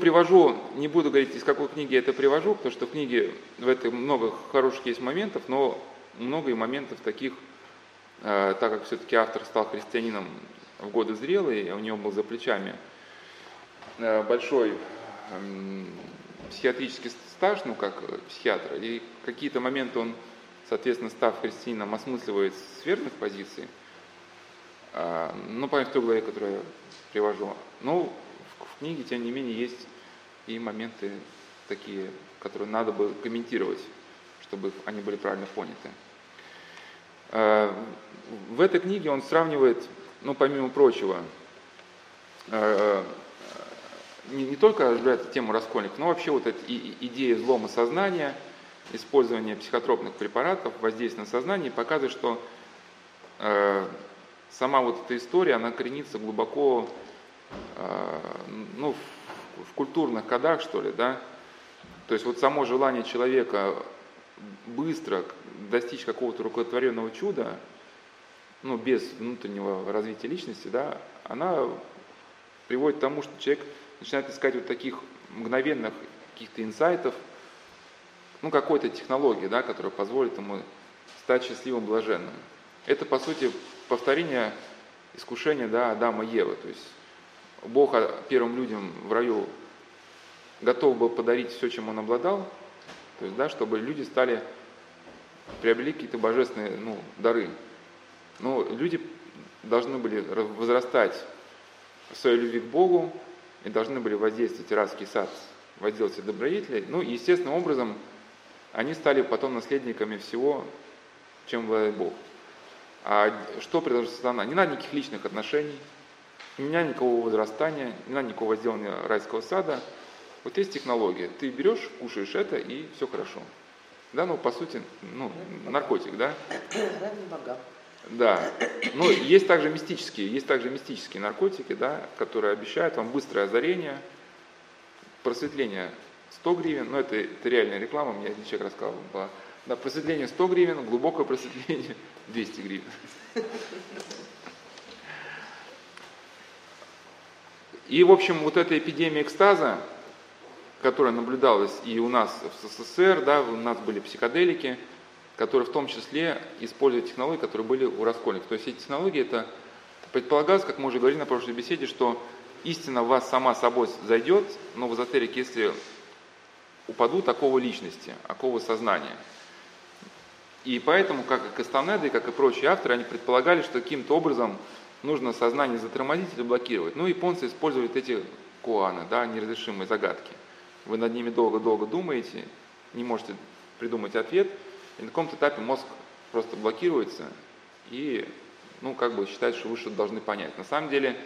Привожу, не буду говорить, из какой книги это привожу, потому что в книге в этой много хороших есть моментов, но много и моментов таких, э, так как все-таки автор стал христианином в годы зрелые, у него был за плечами э, большой э, психиатрический стаж, ну как психиатра, и какие-то моменты он, соответственно, став христианином, осмысливает с верных позиций, э, ну, по той главе, которую я привожу. Но в книге, тем не менее, есть и моменты такие, которые надо бы комментировать, чтобы они были правильно поняты. Э, в этой книге он сравнивает, ну, помимо прочего, э, не, не только разбирает тему раскольников, но вообще вот эта идея взлома сознания, использование психотропных препаратов, воздействие на сознание, показывает, что э, сама вот эта история, она коренится глубоко ну, в культурных кодах, что ли, да, то есть вот само желание человека быстро достичь какого-то рукотворенного чуда, ну, без внутреннего развития личности, да, она приводит к тому, что человек начинает искать вот таких мгновенных каких-то инсайтов, ну, какой-то технологии, да, которая позволит ему стать счастливым, блаженным. Это, по сути, повторение искушения да, Адама и Евы. То есть Бог первым людям в раю готов был подарить все, чем он обладал, то есть, да, чтобы люди стали, приобрели какие-то божественные ну, дары. Но люди должны были возрастать в своей любви к Богу и должны были воздействовать райский сад, возделать добродетелей. Ну и естественным образом они стали потом наследниками всего, чем владеет Бог. А что предложит сатана? Не надо никаких личных отношений, не надо никакого возрастания, не надо никакого сделания райского сада. Вот есть технология. Ты берешь, кушаешь это, и все хорошо. Да, ну, по сути, ну, наркотик, да? Да. Но есть также мистические, есть также мистические наркотики, да, которые обещают вам быстрое озарение, просветление 100 гривен, но это, это реальная реклама, мне один человек рассказал, была. Да, просветление 100 гривен, глубокое просветление 200 гривен. И, в общем, вот эта эпидемия экстаза, которая наблюдалась и у нас в СССР, да, у нас были психоделики, которые в том числе используют технологии, которые были у раскольников. То есть эти технологии, это предполагалось, как мы уже говорили на прошлой беседе, что истина в вас сама собой зайдет, но в эзотерике, если упадут такого личности, такого сознания. И поэтому, как и Кастанеда, и как и прочие авторы, они предполагали, что каким-то образом нужно сознание затормозить или блокировать. Ну, японцы используют эти куаны, да, неразрешимые загадки. Вы над ними долго-долго думаете, не можете придумать ответ, и на каком-то этапе мозг просто блокируется, и, ну, как бы считает, что вы что-то должны понять. На самом деле,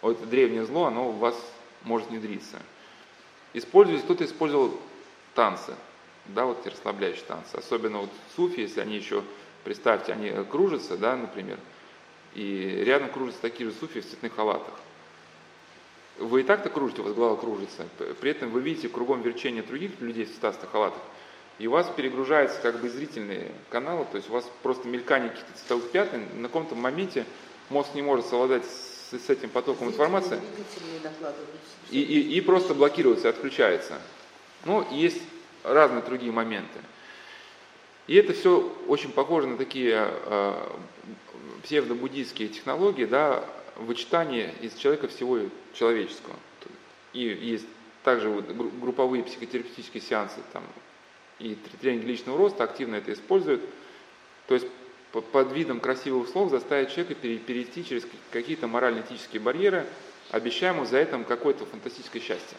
вот это древнее зло, оно у вас может внедриться. Используйте, кто-то использовал танцы, да, вот эти расслабляющие танцы. Особенно вот суфи, если они еще, представьте, они кружатся, да, например, и рядом кружатся такие же суфи в цветных халатах. Вы и так-то кружите, у вас голова кружится. При этом вы видите кругом верчение других людей в цветастых халатах. И у вас перегружаются как бы зрительные каналы, то есть у вас просто мелькание каких-то цветовых пятен. На каком-то моменте мозг не может совладать с, с этим потоком информации. И, и, и просто блокируется, отключается. Ну, есть разные другие моменты. И это все очень похоже на такие э, псевдобуддийские технологии, да, вычитание из человека всего человеческого. И есть также вот групповые психотерапевтические сеансы, там, и тренинг личного роста активно это используют. То есть под видом красивых слов заставить человека перейти через какие-то морально-этические барьеры, обещая ему за это какое-то фантастическое счастье.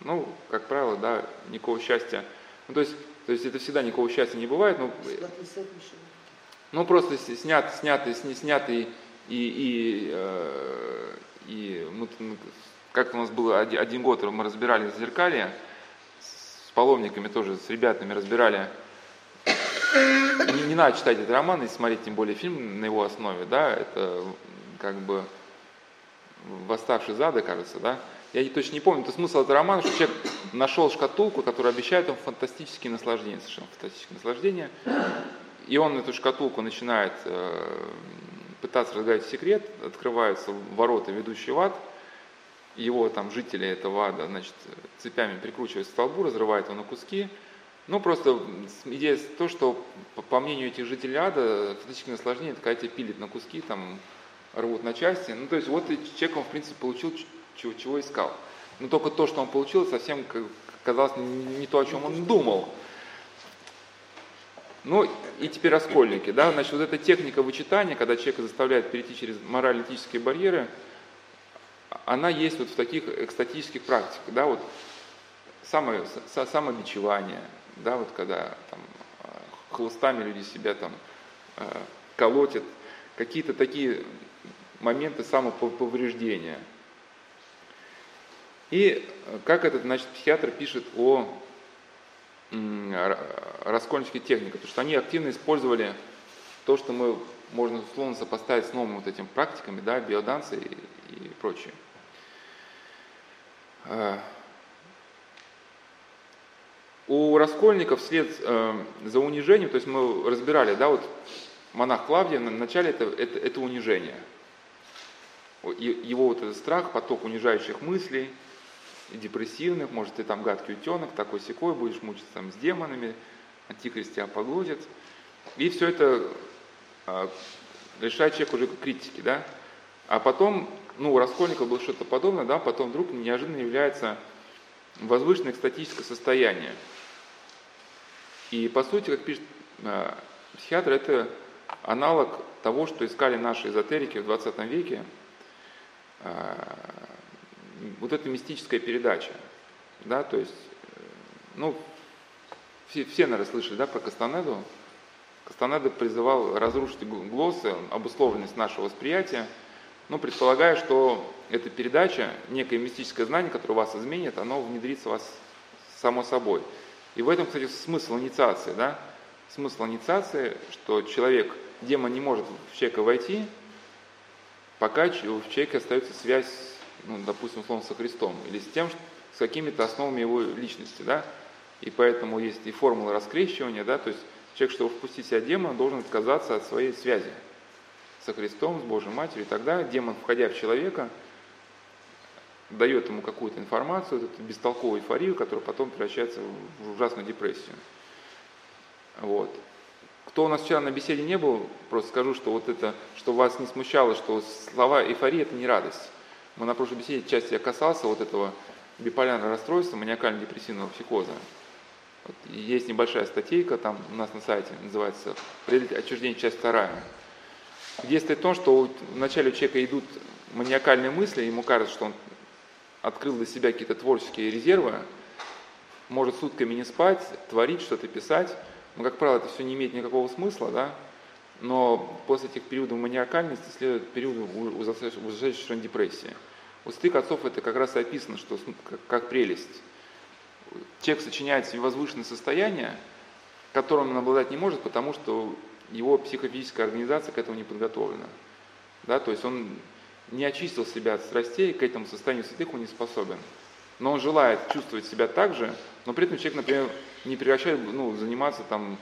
Ну, как правило, да, никакого счастья. Ну, то есть, то есть это всегда никакого счастья не бывает, но ну, просто снят, снятый, снятый и, и, э, и мы, как-то у нас был один, один год, мы разбирали зеркалье, с паломниками тоже, с ребятами разбирали. Не, не надо читать этот роман и смотреть тем более фильм на его основе, да, это как бы «Восставший зада», кажется, да. Я точно не помню, это смысл этого романа, что человек нашел шкатулку, которая обещает ему фантастические наслаждения, совершенно фантастические наслаждения, и он эту шкатулку начинает э, пытаться разгадать секрет, открываются ворота, ведущие в ад, его там жители этого ада, значит, цепями прикручивают к столбу, разрывают его на куски. Ну, просто идея то, что, по мнению этих жителей ада, физическое наслаждение, это когда тебя пилит на куски, там, рвут на части. Ну, то есть вот человек, он, в принципе, получил, чего, чего искал. Но только то, что он получил, совсем казалось не то, о чем он думал. Ну и теперь раскольники, да, значит, вот эта техника вычитания, когда человека заставляет перейти через морально-этические барьеры, она есть вот в таких экстатических практиках, да, вот самое, самобичевание, да, вот когда там хлыстами люди себя там э, колотят, какие-то такие моменты самоповреждения. И как этот, значит, психиатр пишет о раскольнических техниках, потому что они активно использовали то, что мы можно условно сопоставить с новыми вот этими практиками, да, биоданцы и, и прочее. А, у раскольников след э, за унижением, то есть мы разбирали, да, вот монах Клавдия, вначале это, это, это унижение. Его вот этот страх, поток унижающих мыслей, депрессивных, может, ты там гадкий утенок, такой секой, будешь мучиться там с демонами, антихрист тебя поглотит. И все это а, лишает человека уже критики, да. А потом, ну, у Раскольникова было что-то подобное, да, потом вдруг неожиданно является возвышенное экстатическое состояние. И по сути, как пишет э, психиатр, это аналог того, что искали наши эзотерики в 20 веке, э, вот эта мистическая передача, да, то есть, э, ну, все, все наверное, слышали, да, про Кастанеду. Кастанеда призывал разрушить глоссы, обусловленность нашего восприятия, ну, предполагая, что эта передача, некое мистическое знание, которое вас изменит, оно внедрится в вас само собой. И в этом, кстати, смысл инициации, да, смысл инициации, что человек, демон не может в человека войти, пока в человеке остается связь ну, допустим, условно, со Христом, или с тем, с какими-то основами его личности, да, и поэтому есть и формула раскрещивания, да, то есть человек, чтобы впустить себя демона, должен отказаться от своей связи со Христом, с Божьей Матерью, и тогда демон, входя в человека, дает ему какую-то информацию, эту бестолковую эйфорию, которая потом превращается в ужасную депрессию. Вот. Кто у нас вчера на беседе не был, просто скажу, что вот это, что вас не смущало, что слова эйфории – это не радость. Мы на прошлой беседе части я касался вот этого биполярного расстройства, маниакально-депрессивного психоза. Вот есть небольшая статейка там у нас на сайте, называется «Отчуждение. Часть вторая». Где стоит в том, что вначале у человека идут маниакальные мысли, ему кажется, что он открыл для себя какие-то творческие резервы, может сутками не спать, творить, что-то писать. Но, как правило, это все не имеет никакого смысла, да? но после этих периодов маниакальности следует период ужасающей депрессии. У святых отцов это как раз и описано, что как, прелесть. Человек сочиняет себе возвышенное состояние, которым он обладать не может, потому что его психофизическая организация к этому не подготовлена. Да, то есть он не очистил себя от страстей, к этому состоянию святых он не способен. Но он желает чувствовать себя так же, но при этом человек, например, не прекращает ну, заниматься там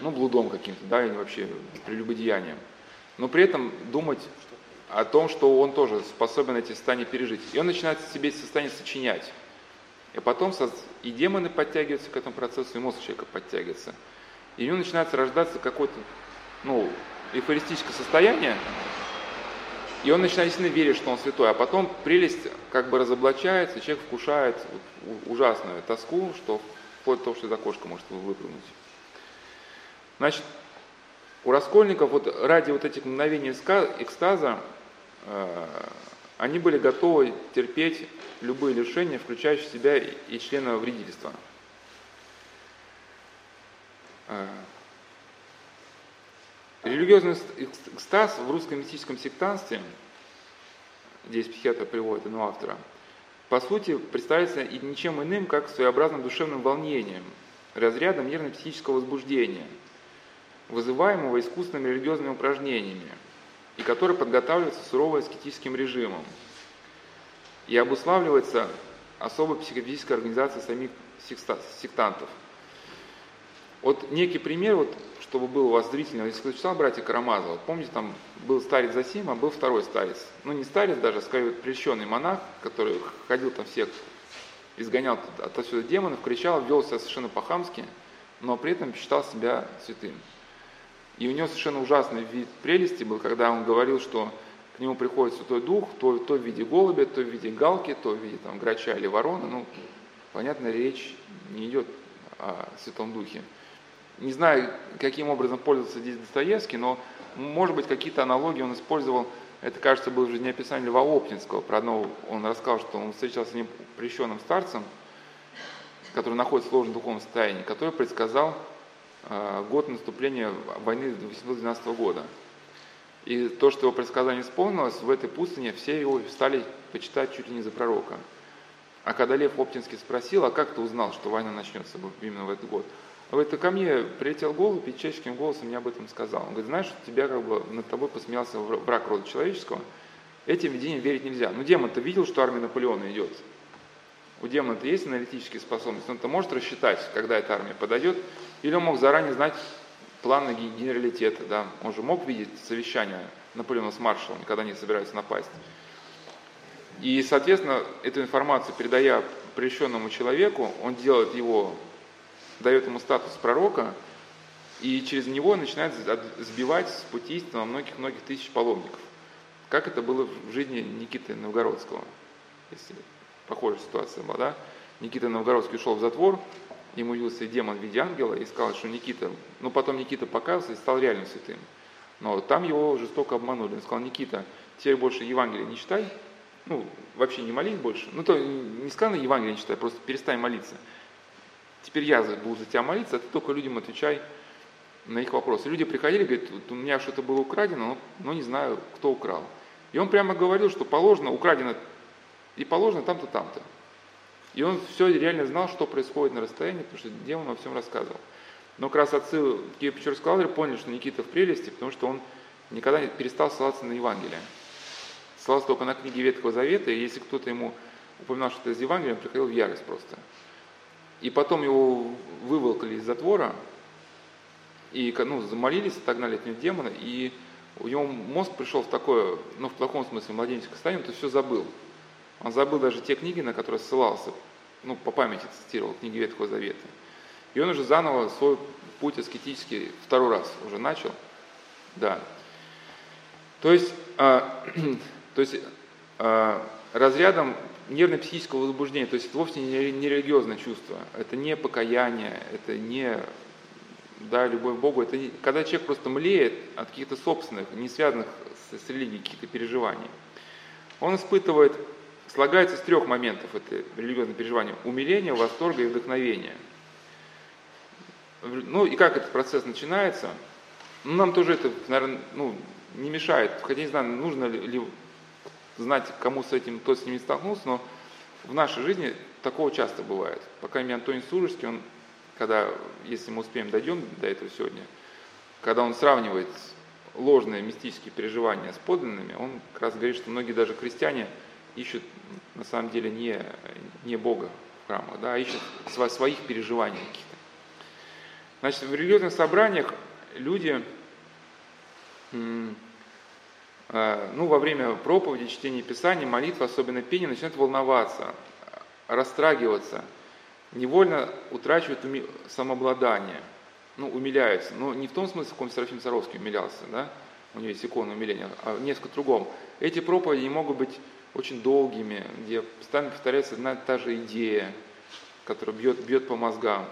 ну, блудом каким-то, да, или вообще прелюбодеянием. Но при этом думать о том, что он тоже способен эти состояния пережить. И он начинает себе эти состояния сочинять. И потом и демоны подтягиваются к этому процессу, и мозг человека подтягивается. И у него начинается рождаться какое-то, ну, эйфористическое состояние, и он начинает сильно верить, что он святой. А потом прелесть как бы разоблачается, человек вкушает ужасную тоску, что вплоть до того, что из окошка может выпрыгнуть. Значит, у раскольников вот ради вот этих мгновений экстаза они были готовы терпеть любые лишения, включающие в себя и члена вредительства. Э, религиозный экстаз в русском мистическом сектанстве, здесь психиатр приводит одного автора, по сути представляется и ничем иным, как своеобразным душевным волнением, разрядом нервно-психического возбуждения – вызываемого искусственными религиозными упражнениями, и который подготавливается сурово аскетическим режимом и обуславливается особой психофизической организацией самих сектантов. Вот некий пример, вот, чтобы был у вас зрительно, если кто читал «Братья Карамазова», помните, там был старец Засима, был второй старец. Ну, не старец даже, а скорее прельщенный монах, который ходил там всех, изгонял отсюда демонов, кричал, вел себя совершенно по-хамски, но при этом считал себя святым. И у него совершенно ужасный вид прелести был, когда он говорил, что к нему приходит Святой Дух, то, то в виде голубя, то в виде галки, то в виде там, грача или ворона. Ну, понятно, речь не идет о Святом Духе. Не знаю, каким образом пользовался здесь Достоевский, но, может быть, какие-то аналогии он использовал. Это, кажется, был жизнеописание Льва Оптинского. Про одного он рассказал, что он встречался с непрещенным старцем, который находится в сложном духовном состоянии, который предсказал год наступления войны 1812 года. И то, что его предсказание исполнилось, в этой пустыне все его стали почитать чуть ли не за пророка. А когда Лев Оптинский спросил, а как ты узнал, что война начнется именно в этот год? Он говорит, ко мне прилетел голубь и человеческим голосом мне об этом сказал. Он говорит, знаешь, тебя как бы над тобой посмеялся брак рода человеческого. Этим видениям верить нельзя. Ну, демон-то видел, что армия Наполеона идет. У демона-то есть аналитические способности. Он-то может рассчитать, когда эта армия подойдет. Или он мог заранее знать планы генералитета. Да? Он же мог видеть совещание Наполеона с маршалом, когда они собираются напасть. И, соответственно, эту информацию, передая прельщенному человеку, он делает его дает ему статус пророка, и через него начинает сбивать с пути истины многих-многих тысяч паломников. Как это было в жизни Никиты Новгородского, если похожая ситуация была, да? Никита Новгородский ушел в затвор, ему явился демон в виде ангела и сказал, что Никита, ну потом Никита покаялся и стал реально святым. Но там его жестоко обманули. Он сказал, Никита, теперь больше Евангелия не читай, ну, вообще не молись больше. Ну, то не сказано Евангелие не читай, просто перестань молиться. Теперь я буду за тебя молиться, а ты только людям отвечай на их вопросы. Люди приходили, говорят, у меня что-то было украдено, но, но не знаю, кто украл. И он прямо говорил, что положено, украдено и положено там-то, там-то. И он все реально знал, что происходит на расстоянии, потому что демон во всем рассказывал. Но как раз отцы Киев-Печерского лагеря поняли, что Никита в прелести, потому что он никогда не перестал ссылаться на Евангелие. Ссылался только на книги Ветхого Завета, и если кто-то ему упоминал что-то из Евангелия, он приходил в ярость просто. И потом его выволкали из затвора, и ну, замолились, отогнали от него демона, и у него мозг пришел в такое, ну, в плохом смысле, младенческое состояние, то все забыл. Он забыл даже те книги, на которые ссылался, ну, по памяти цитировал, книги Ветхого Завета. И он уже заново свой путь аскетический второй раз уже начал. Да. То есть, а, то есть а, разрядом нервно-психического возбуждения, то есть это вовсе не, религиозное чувство, это не покаяние, это не да, любовь к Богу, это не, когда человек просто млеет от каких-то собственных, не связанных с, с религией, каких-то переживаний. Он испытывает, слагается из трех моментов это религиозное переживание, умиление, восторга и вдохновения. Ну и как этот процесс начинается? Ну, нам тоже это, наверное, ну, не мешает, хотя не знаю, нужно ли знать, кому с этим, кто с ними столкнулся, но в нашей жизни такого часто бывает. По крайней мере, Антоний Сурожский, он, когда, если мы успеем, дойдем до этого сегодня, когда он сравнивает ложные мистические переживания с подлинными, он как раз говорит, что многие даже крестьяне ищут на самом деле не, не Бога в храмах, да, а ищут своих переживаний каких-то. Значит, в религиозных собраниях люди Э, ну, во время проповеди, чтения Писания, молитвы, особенно пения, начинают волноваться, растрагиваться, невольно утрачивают уми... самообладание, ну, умиляются. Но не в том смысле, в каком Серафим Саровский умилялся, да, у него есть икона умиления, а несколько другом. Эти проповеди не могут быть очень долгими, где постоянно повторяется одна и та же идея, которая бьет, бьет по мозгам.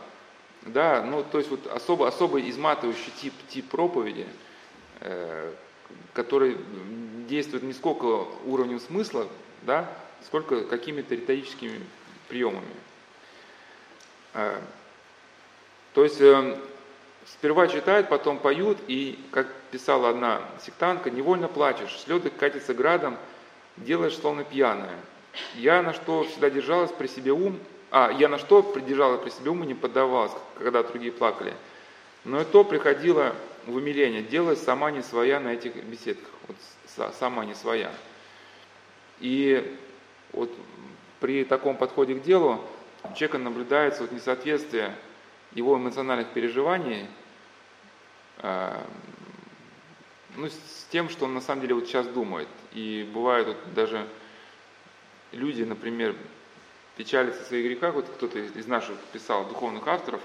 Да, ну, то есть вот особо, особо изматывающий тип, тип проповеди, э, который действует не сколько уровнем смысла, да, сколько какими-то риторическими приемами. А, то есть э, сперва читают, потом поют, и, как писала одна сектантка, невольно плачешь, слезы катятся градом, делаешь словно пьяная. Я на что всегда держалась при себе ум, а, я на что придержала при себе ум и не поддавалась, когда другие плакали. Но и то приходило в умиление, делать сама не своя на этих беседках, вот сама не своя. И вот при таком подходе к делу у человека наблюдается вот несоответствие его эмоциональных переживаний э, ну, с тем, что он на самом деле вот сейчас думает. И бывают вот даже люди, например, печалятся о своих грехах, вот кто-то из наших писал, духовных авторов,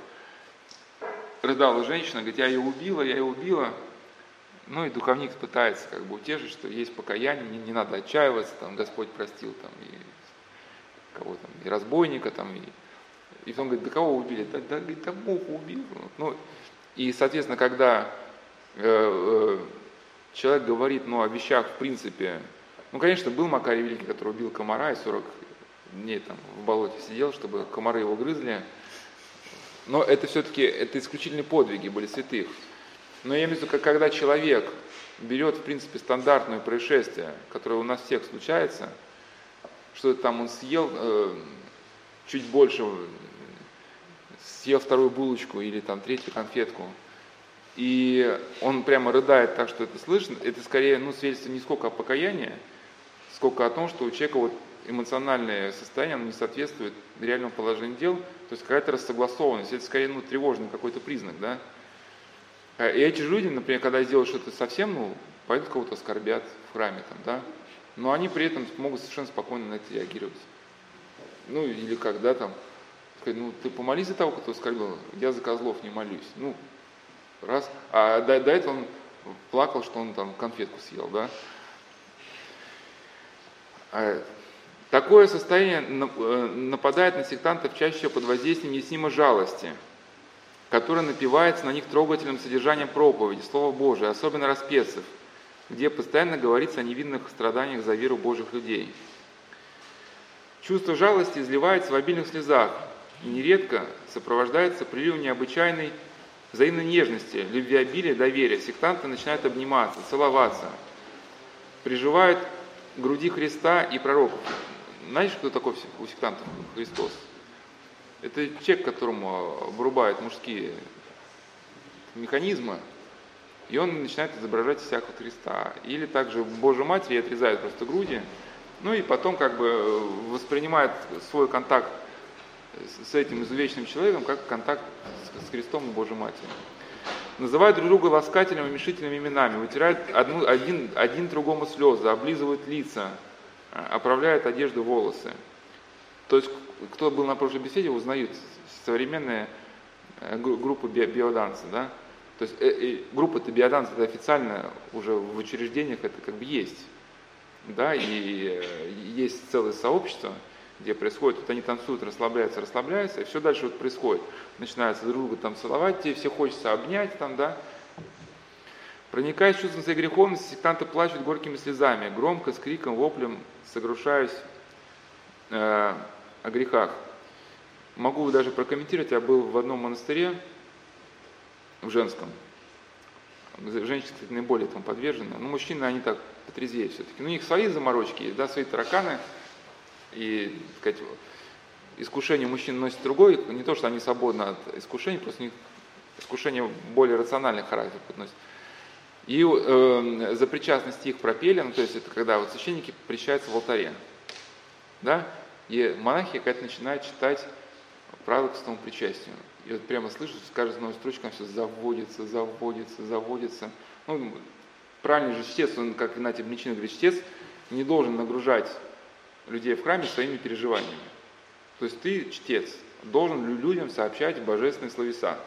рыдала женщина, говорит, я ее убила, я ее убила, ну и духовник пытается как бы утешить, что есть покаяние, не, не надо отчаиваться, там Господь простил там и кого там, и разбойника там, и, и потом говорит, да кого убили? Да, да, говорит, да Бог убил. Ну, и, соответственно, когда э, э, человек говорит ну, о вещах, в принципе, ну, конечно, был Макарий Великий, который убил комара и 40 дней там в болоте сидел, чтобы комары его грызли. Но это все-таки, это исключительные подвиги были святых. Но я имею в виду, когда человек берет, в принципе, стандартное происшествие, которое у нас всех случается, что там он съел э, чуть больше, съел вторую булочку или там третью конфетку, и он прямо рыдает так, что это слышно, это скорее ну, свидетельство не сколько о покаянии, сколько о том, что у человека вот эмоциональное состояние оно не соответствует реальному положению дел, то есть какая-то рассогласованность, это скорее ну, тревожный какой-то признак, да. А, и эти же люди, например, когда сделают что-то совсем, ну, пойдут кого-то оскорбят в храме, там, да, но они при этом могут совершенно спокойно на это реагировать. Ну, или когда там, сказать, ну, ты помолись за того, кто оскорбил, я за козлов не молюсь. Ну, Раз. А до, до этого он плакал, что он там конфетку съел, да. А, такое состояние э, нападает на сектантов чаще под воздействием неснимо жалости, которая напивается на них трогательным содержанием проповеди, Слова Божия, особенно распецев, где постоянно говорится о невинных страданиях за веру Божьих людей. Чувство жалости изливается в обильных слезах и нередко сопровождается приливом необычайной взаимной нежности, любвеобилия, доверия. Сектанты начинают обниматься, целоваться, приживают груди Христа и пророков. Знаете, кто такой у сектантов Христос? Это человек, которому обрубают мужские механизмы, и он начинает изображать всякого Христа. Или также Божьей Матери отрезает просто груди, ну и потом как бы воспринимает свой контакт с этим изувеченным человеком, как контакт с Христом и Божьей Матерью. Называют друг друга ласкательными, уменьшительными именами, вытирают одну, один, один другому слезы, облизывают лица, а, оправляют одежду, волосы. То есть, кто был на прошлой беседе, узнают современные э, группы биоданса, да? То есть э, э, группа-то биоданса это официально уже в учреждениях это как бы есть, да, и э, есть целое сообщество, где происходит, вот они танцуют, расслабляются, расслабляются, и все дальше вот происходит. Начинаются друг друга там целовать, тебе все хочется обнять там, да. Проникаясь чувством своей греховности, сектанты плачут горькими слезами, громко, с криком, воплем, согрушаясь э, о грехах. Могу даже прокомментировать, я был в одном монастыре, в женском. Женщины, кстати, наиболее там подвержены. Но мужчины, они так потрезвее все-таки. Ну, у них свои заморочки да, свои тараканы – и, так сказать, искушение мужчин носит другой, не то, что они свободны от искушений, просто у них искушение более рациональный характер подносит. И э, за причастность их пропели, ну, то есть это когда вот священники причащаются в алтаре. Да? И монахи как-то начинают читать правила к святому причастию. И вот прямо слышу, с каждой новой строчкой все заводится, заводится, заводится. Ну, правильный же чтец, он, как Игнатий Бличин говорит, чтец не должен нагружать людей в храме своими переживаниями. То есть ты, чтец, должен людям сообщать божественные словеса.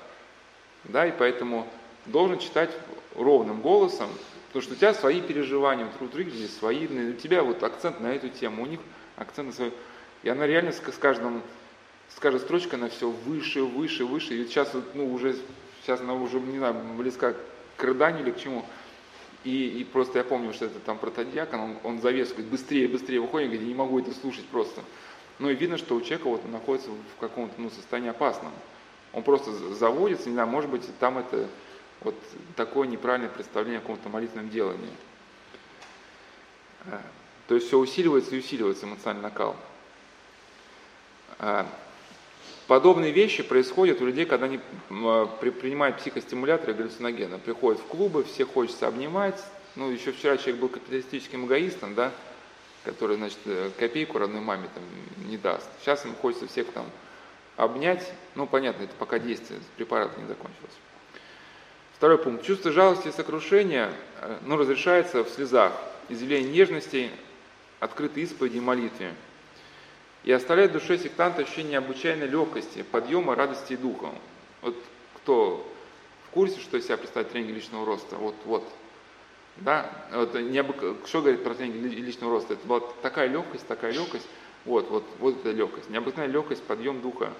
Да, и поэтому должен читать ровным голосом, потому что у тебя свои переживания, у других здесь свои, у тебя вот акцент на эту тему, у них акцент на свою. И она реально с, с каждым, с каждой строчкой она все выше, выше, выше. И сейчас, ну, уже, сейчас она уже, не знаю, близка к рыданию или к чему. И, и просто я помню, что это там протодиакон, он, он завес, говорит, быстрее, быстрее выходит, говорит, я не могу это слушать просто. Ну и видно, что у человека вот находится в каком-то ну, состоянии опасном. Он просто заводится, не знаю, может быть, там это вот такое неправильное представление о каком-то молитвенном делании. Э, то есть все усиливается и усиливается эмоциональный накал. Подобные вещи происходят у людей, когда они а, принимают психостимуляторы и галлюциногены. Приходят в клубы, все хочется обнимать. Ну, еще вчера человек был капиталистическим эгоистом, да, который, значит, э, копейку родной маме там не даст. Сейчас ему хочется всех там обнять. Ну, понятно, это пока действие препарата не закончилось. Второй пункт. Чувство жалости и сокрушения э, ну, разрешается в слезах, изъявление нежности, открытой исповеди и молитве. И оставляет в душе сектанта ощущение необычайной легкости, подъема, радости и духа. Вот кто в курсе, что из себя представляет тренинг личного роста? Вот, вот. Да, вот, необык... что говорит про тренинг личного роста? Это была такая легкость, такая легкость. Вот, вот, вот эта легкость. Необыкновенная легкость, подъем духа.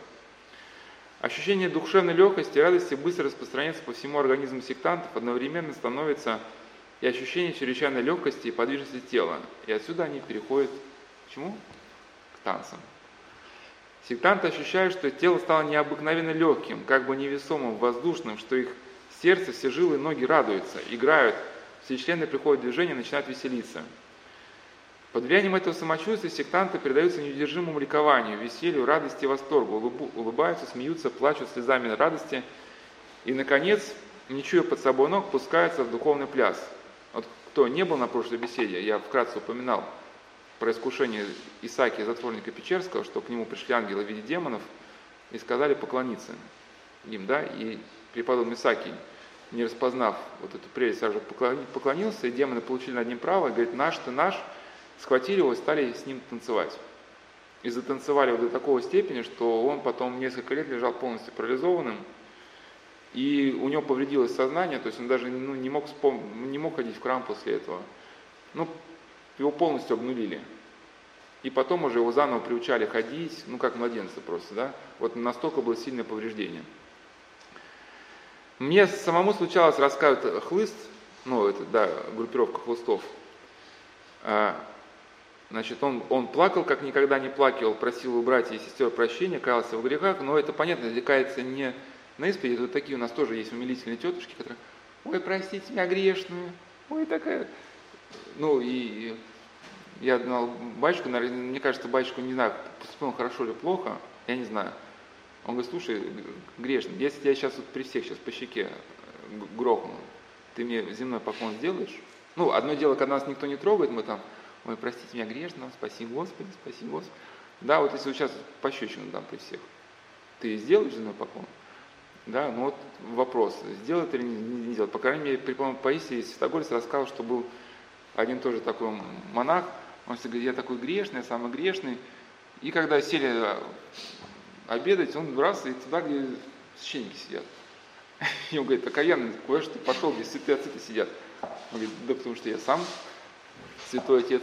Ощущение душевной легкости и радости быстро распространяется по всему организму сектантов, одновременно становится и ощущение чрезвычайной легкости и подвижности тела. И отсюда они переходят к чему? К танцам. Сектанты ощущают, что тело стало необыкновенно легким, как бы невесомым, воздушным, что их сердце, все жилы и ноги радуются, играют, все члены приходят в движение, начинают веселиться – под влиянием этого самочувствия сектанты предаются неудержимому ликованию, веселью, радости восторгу, улыбаются, смеются, плачут слезами радости и, наконец, не чуя под собой ног, пускаются в духовный пляс. Вот кто не был на прошлой беседе, я вкратце упоминал про искушение Исаки, затворника Печерского, что к нему пришли ангелы в виде демонов и сказали поклониться им, да, и преподобный Исаки, не распознав вот эту прелесть, сразу поклонился, и демоны получили над ним право, и говорит, наш ты наш, схватили его и стали с ним танцевать. И затанцевали его до такого степени, что он потом несколько лет лежал полностью парализованным, и у него повредилось сознание, то есть он даже ну, не, мог вспом... не мог ходить в храм после этого. Ну, его полностью обнулили. И потом уже его заново приучали ходить, ну как младенца просто, да? Вот настолько было сильное повреждение. Мне самому случалось рассказывать хлыст, ну это, да, группировка хлыстов, а, Значит, он, он плакал, как никогда не плакал, просил у братьев и сестер прощения, каялся в грехах, но это, понятно, кается не на исповеди, вот такие у нас тоже есть умилительные тетушки, которые, ой, простите меня грешную, ой, такая, ну и я знал батюшку, мне кажется, батюшку, не знаю, поступил он хорошо или плохо, я не знаю. Он говорит, слушай, грешный, если я сейчас вот при всех сейчас по щеке э, грохну, ты мне земной поклон сделаешь? Ну, одно дело, когда нас никто не трогает, мы там ой, простите меня грешного, спаси Господи, спаси Господи. Да, вот если вот сейчас пощечину дам при всех, ты сделаешь земной поклон? Да, ну вот вопрос, сделает или не, не, не сделает. По крайней мере, при Паисии Святогорец рассказал, что был один тоже такой монах, он всегда говорит, я такой грешный, я самый грешный. И когда сели а, обедать, он раз и туда, где священники сидят. И он говорит, окаянный, куда же ты пошел, где святые отцы сидят? Он говорит, да потому что я сам Святой Отец.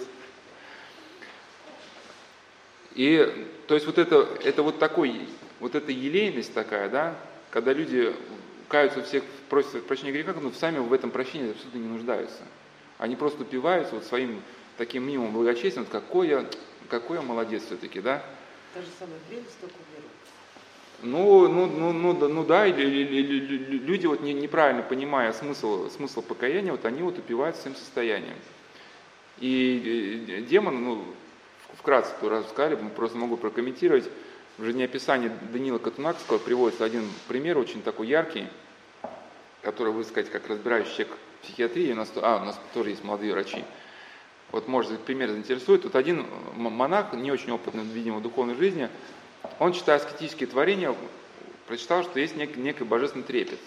И, то есть, вот это, это вот такой, вот эта елейность такая, да, когда люди каются всех, просят прощения греха, но сами в этом прощении абсолютно не нуждаются. Они просто упиваются вот своим таким мнимым благочестием, вот какой я, какой я молодец все-таки, да. Та же самая прелесть, только веру. Ну, ну, ну, ну, ну да, или, или, или, люди вот не, неправильно понимая смысл, смысл покаяния, вот они вот упиваются своим состоянием. И демон, ну, вкратце то рассказали, просто могу прокомментировать. В жизнеописании Данила Катунакского приводится один пример, очень такой яркий, который, вы сказать, как разбирающий человек в психиатрии, у нас, а, у нас тоже есть молодые врачи. Вот, может, пример заинтересует. Тут один монах, не очень опытный, видимо, в духовной жизни, он, читая аскетические творения, прочитал, что есть нек, некий божественный трепет.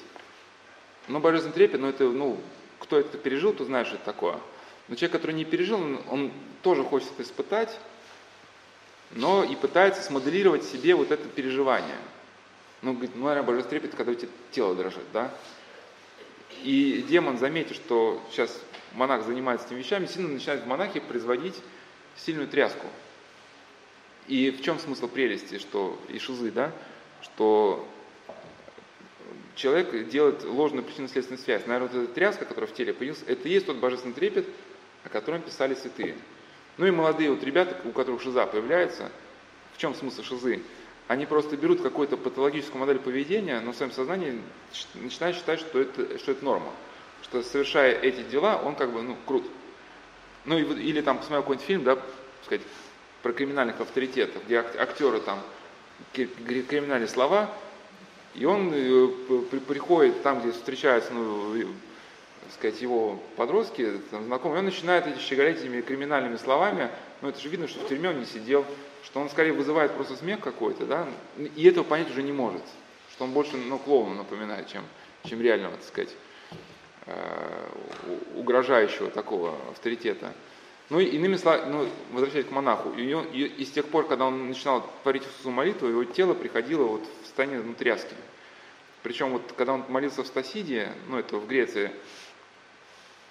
Ну, божественный трепет, ну, это, ну, кто это пережил, то знает, что это такое – но человек, который не пережил, он, он тоже хочет это испытать, но и пытается смоделировать себе вот это переживание. Ну, говорит, ну, наверное, божество трепет, когда у тебя тело дрожит, да? И демон, заметит, что сейчас монах занимается этими вещами, сильно начинает в монахе производить сильную тряску. И в чем смысл прелести, что и шизы, да? Что человек делает ложную причинно-следственную связь. Наверное, вот эта тряска, которая в теле появилась, это и есть тот божественный трепет, о котором писали святые. Ну и молодые вот ребята, у которых шиза появляется, в чем смысл шизы? Они просто берут какую-то патологическую модель поведения, но в своем сознании начинают считать, что это, что это норма. Что совершая эти дела, он как бы, ну, крут. Ну или там посмотрел какой-нибудь фильм, да, сказать, про криминальных авторитетов, где актеры там криминальные слова, и он э, приходит там, где встречаются ну, сказать, его подростки, там, знакомые, он начинает эти щеголять этими криминальными словами, но это же видно, что в тюрьме он не сидел, что он скорее вызывает просто смех какой-то, да, и этого понять уже не может, что он больше, ну, клоуна напоминает, чем, чем реального, так сказать, э, угрожающего такого авторитета. Ну, и иными словами, ну, возвращаясь к монаху, и, он, и, и с тех пор, когда он начинал творить Иисусу молитву, его тело приходило вот в состояние ну. Причем вот когда он молился в Стасиде, ну это в Греции,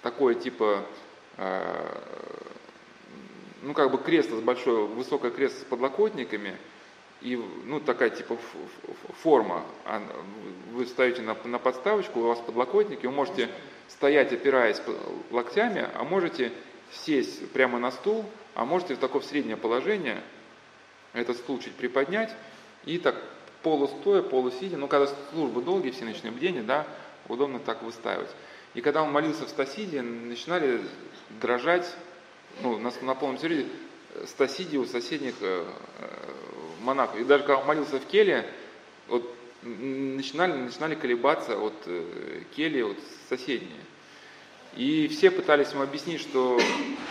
такое типа, э, ну как бы кресло с большой, высокое кресло с подлокотниками, и ну такая типа форма, вы ставите на, на подставочку, у вас подлокотники, вы можете стоять опираясь локтями, а можете сесть прямо на стул, а можете в такое среднее положение этот стул чуть приподнять и так полустоя, полусидя, ну когда службы долгие, все ночные бдения, да, удобно так выставить. И когда он молился в Стасиде, начинали дрожать, ну, на, на полном серьезе, Стасиди у соседних э, э, монахов. И даже когда он молился в Келе, вот начинали, начинали колебаться от э, Кели, вот соседние. И все пытались ему объяснить, что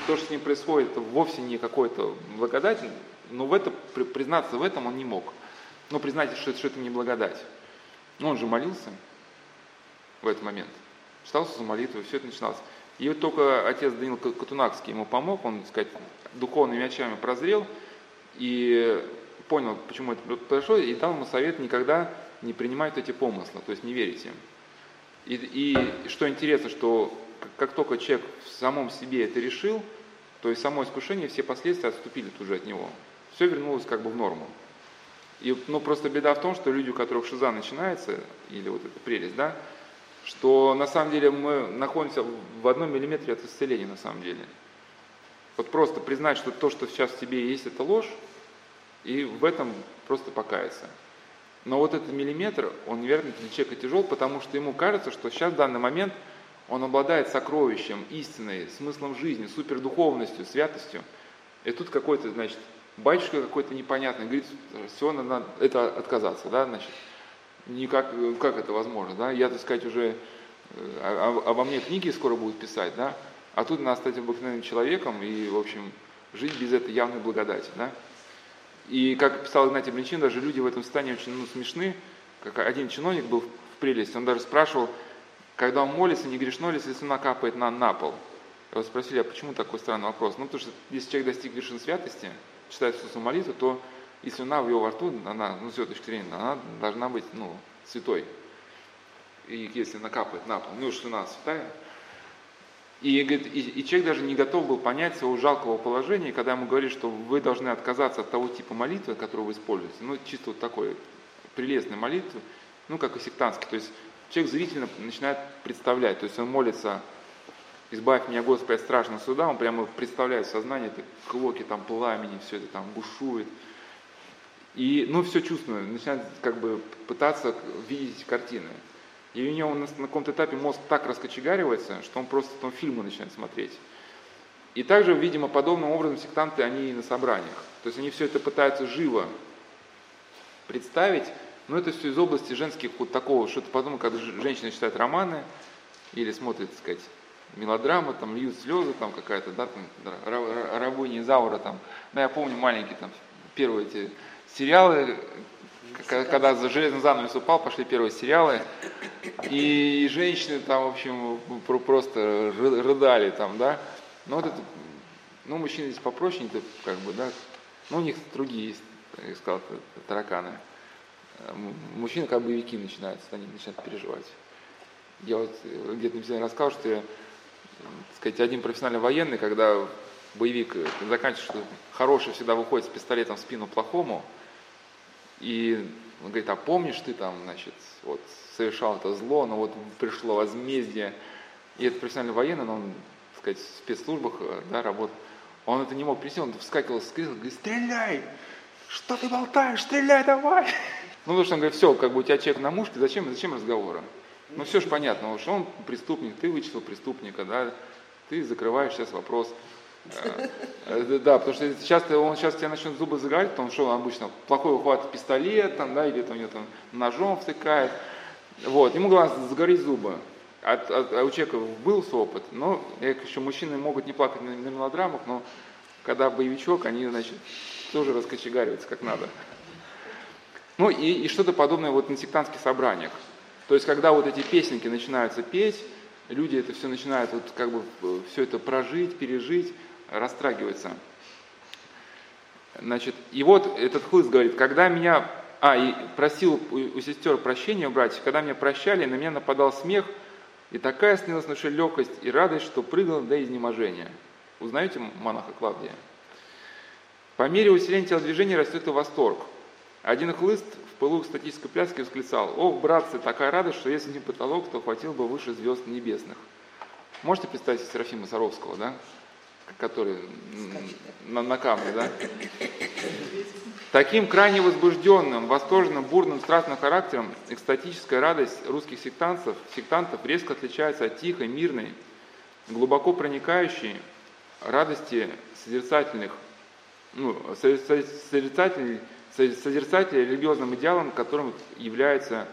то, что с ним происходит, это вовсе не какой-то благодать, но в это, признаться в этом он не мог. Ну, признайте, что, что это не благодать. Ну, он же молился в этот момент. Читался за молитву, все это начиналось. И вот только отец Данил Катунакский ему помог, он, так сказать, духовными очами прозрел и понял, почему это произошло, и дал ему совет никогда не принимать эти помыслы, то есть не верить им. И, и что интересно, что как только человек в самом себе это решил, то есть само искушение, все последствия отступили тут же от него. Все вернулось как бы в норму. И, ну, просто беда в том, что люди, у которых шиза начинается, или вот эта прелесть, да, что на самом деле мы находимся в одном миллиметре от исцеления на самом деле. Вот просто признать, что то, что сейчас в тебе есть, это ложь, и в этом просто покаяться. Но вот этот миллиметр, он, наверное, для человека тяжел, потому что ему кажется, что сейчас в данный момент он обладает сокровищем, истиной, смыслом жизни, супердуховностью, святостью. И тут какой-то, значит, батюшка какой-то непонятный, говорит, все, надо это отказаться, да, значит, никак, как это возможно, да, я, так сказать, уже э, обо мне книги скоро будут писать, да, а тут надо стать обыкновенным человеком и, в общем, жить без этой явной благодати, да. И, как писал Игнатий Блинчин, даже люди в этом состоянии очень ну, смешны, как один чиновник был в прелести, он даже спрашивал, когда он молится, не грешно ли, если слюна капает на, на пол. Его спросили, а почему такой странный вопрос? Ну, потому что если человек достиг вершин святости, читает Иисусу молитву, то и слюна в его во рту, она, ну, с ее точки зрения, она должна быть, ну, святой. И если накапает на пол, ну, слюна святая. И, говорит, и, и человек даже не готов был понять своего жалкого положения, когда ему говорит, что вы должны отказаться от того типа молитвы, которую вы используете. Ну, чисто вот такой прелестной молитвы, ну, как и сектантский. То есть человек зрительно начинает представлять, то есть он молится избавь меня, Господи, от страшного суда, он прямо представляет в сознании, это клоки там пламени, все это там бушует. И, ну, все чувствует, начинает как бы пытаться видеть картины. И у него на, на каком-то этапе мозг так раскочегаривается, что он просто там фильмы начинает смотреть. И также, видимо, подобным образом сектанты, они и на собраниях. То есть они все это пытаются живо представить, но это все из области женских вот такого, что-то подумал, когда женщина читает романы или смотрит, так сказать, мелодрама, там льют слезы, там какая-то, да, там, рабыня Изаура, там, ну, я помню маленькие, там, первые эти сериалы, когда за железный занавес упал, пошли первые сериалы, и женщины там, в общем, просто рыдали там, да, ну, вот это, ну, мужчины здесь попроще, это как бы, да, ну, у них другие есть, я сказал, тараканы. Мужчины как боевики начинаются, они начинают переживать. Я вот где-то написал, рассказал, что я так сказать, один профессиональный военный, когда боевик заканчивает, что хороший всегда выходит с пистолетом в спину плохому, и он говорит, а помнишь ты там, значит, вот совершал это зло, но вот пришло возмездие. И этот профессиональный военный, он, так сказать, в спецслужбах да, работает, он это не мог прийти, он вскакивал с кресла, говорит, стреляй! Что ты болтаешь? Стреляй давай! Ну, потому что он говорит, все, как бы у тебя человек на мушке, зачем, зачем разговоры? Ну все же понятно, что он преступник, ты вычислил преступника, да, ты закрываешь сейчас вопрос. Э, э, да, потому что сейчас он сейчас тебя начнет зубы заговаривать, то он что обычно плохой ухват пистолет, там, да, или там, него там ножом втыкает. Вот, ему главное заговорить зубы. А, а, а у человека был опыт, но еще мужчины могут не плакать на, на мелодрамах, но когда боевичок, они, значит, тоже раскочегариваются как надо. Ну и, и что-то подобное вот на сектантских собраниях. То есть, когда вот эти песенки начинаются петь, люди это все начинают вот как бы все это прожить, пережить, растрагиваться. Значит, и вот этот хлыст говорит, когда меня, а, и просил у, у сестер прощения у братьев, когда меня прощали, на меня нападал смех, и такая снилась на душе легкость и радость, что прыгал до изнеможения. Узнаете монаха Клавдия? По мере усиления телодвижения растет и восторг. Один хлыст в пылу статической пляски восклицал, «Ох, братцы, такая радость, что если не потолок, то хватил бы выше звезд небесных». Можете представить Серафима Саровского, да? Который на, на камне, да? Таким крайне возбужденным, восторженным, бурным, страстным характером экстатическая радость русских сектантов, сектантов резко отличается от тихой, мирной, глубоко проникающей радости созерцательных, ну, созерцательной, созерцателя религиозным идеалом, которым является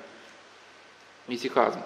исихазм.